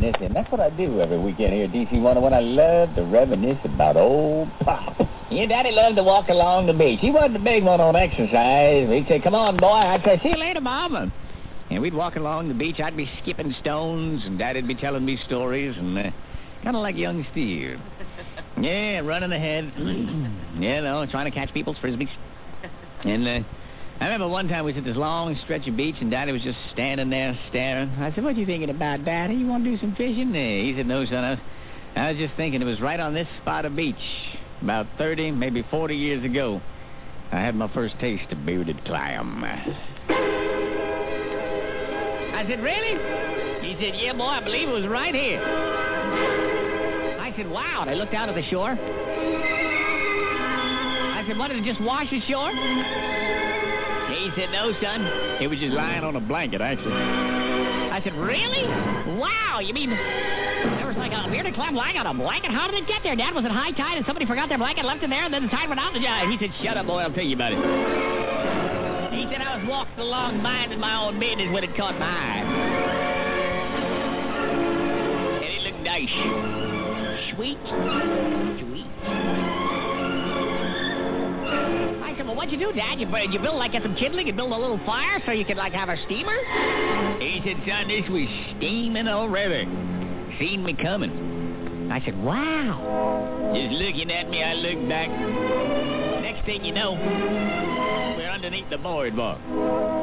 reminiscing. That's what I do every weekend here at DC 101. I love to reminisce about old Pop. Your daddy loved to walk along the beach. He wasn't a big one on exercise. He'd say, come on, boy. I'd say, see you later, Mom. And we'd walk along the beach. I'd be skipping stones, and Daddy'd be telling me stories, and uh, kind of like young Steve. yeah, running ahead. you know, trying to catch people's frisbees. And uh, I remember one time we was at this long stretch of beach, and Daddy was just standing there staring. I said, what you thinking about, Daddy? You want to do some fishing? He said, no, son. I was, I just thinking it was right on this spot of beach, about 30, maybe 40 years ago. I had my first taste of bearded clam. I said, really? He said, yeah, boy, I believe it was right here. I said, wow. They looked out at the shore. I said, what, did it just wash ashore? He said, no, son. It was just lying on a blanket, actually. I said, really? Wow, you mean there was like a bearded clam lying on a blanket? How did it get there, Dad? Was it high tide and somebody forgot their blanket, left it there, and then the tide went out? And He said, shut up, boy, I'll tell you about it. He said I was walking along minding my own business when it caught my eye. And it looked nice. Sweet. Sweet. Well, what'd you do, Dad? You, you build, like, get some kindling and build a little fire so you could, like, have a steamer? He said, son, this was steaming already. Seen me coming. I said, wow. Just looking at me, I looked back. Next thing you know, we're underneath the boardwalk.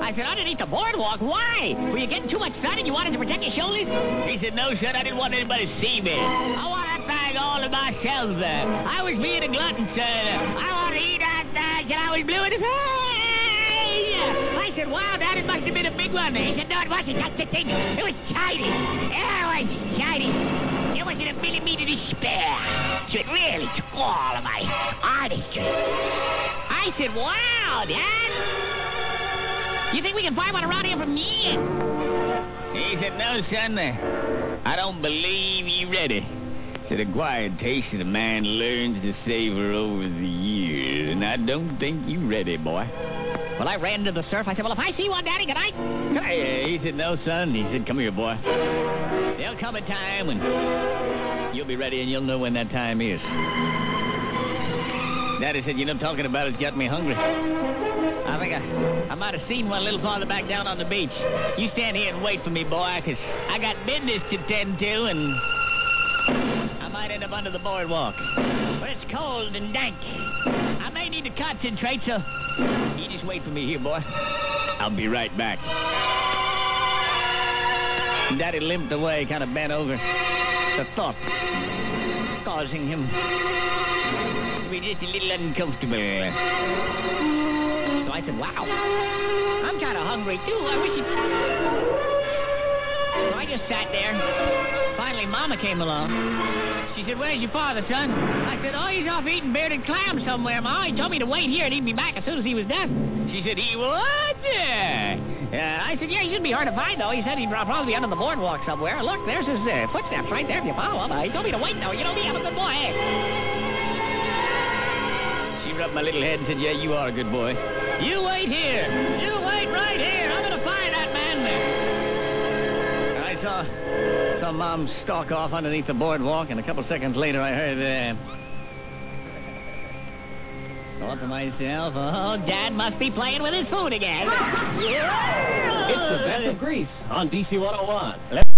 I said, underneath the boardwalk? Why? Were you getting too much sun and you wanted to protect your shoulders? He said, no, son, I didn't want anybody to see me. Oh, I want that bag all to myself. I was being a glutton, son. I was blue in face. I said, wow, Dad, it must have been a big one. He said, no, it wasn't. That's the thing. It was tiny. It was tiny. It wasn't a millimeter to spare. So it really took all of my artistry. I said, wow, Dad. You think we can find one around here from me? He said, no, son. I don't believe you ready. Said acquired taste of a man learns to savor over the years, and I don't think you ready, boy. Well, I ran into the surf. I said, well, if I see one, Daddy, can I? Can I? He said, no, son. He said, come here, boy. There'll come a time when you'll be ready, and you'll know when that time is. Daddy said, you know, talking about it's got me hungry. I think I, I might have seen one a little farther back down on the beach. You stand here and wait for me, boy, because I got business to tend to, and I might end up under the boardwalk. But it's cold and dank. I may need to concentrate, so you just wait for me here, boy. I'll be right back. Daddy limped away, kind of bent over. The thought causing him to be just a little uncomfortable. So I said, wow, I'm kind of hungry, too. I wish you... So I just sat there. Finally, Mama came along. She said, where's your father, son? I said, oh, he's off eating bearded clams somewhere, Ma. He told me to wait here and he'd be back as soon as he was done. She said, he would? Yeah, I said, yeah, he shouldn't be hard to find, though. He said he'd probably be under the boardwalk somewhere. Look, there's his uh, footsteps right there if you follow him. Uh, he told me to wait, though. You know me, I'm a good boy? She rubbed my little head and said, yeah, you are a good boy. You wait here. You wait right here. I'm going to find that man. I saw, saw Mom stalk off underneath the boardwalk, and a couple seconds later I heard, uh, Thought to myself, oh, Dad must be playing with his food again. It's the best of Grease on DC 101.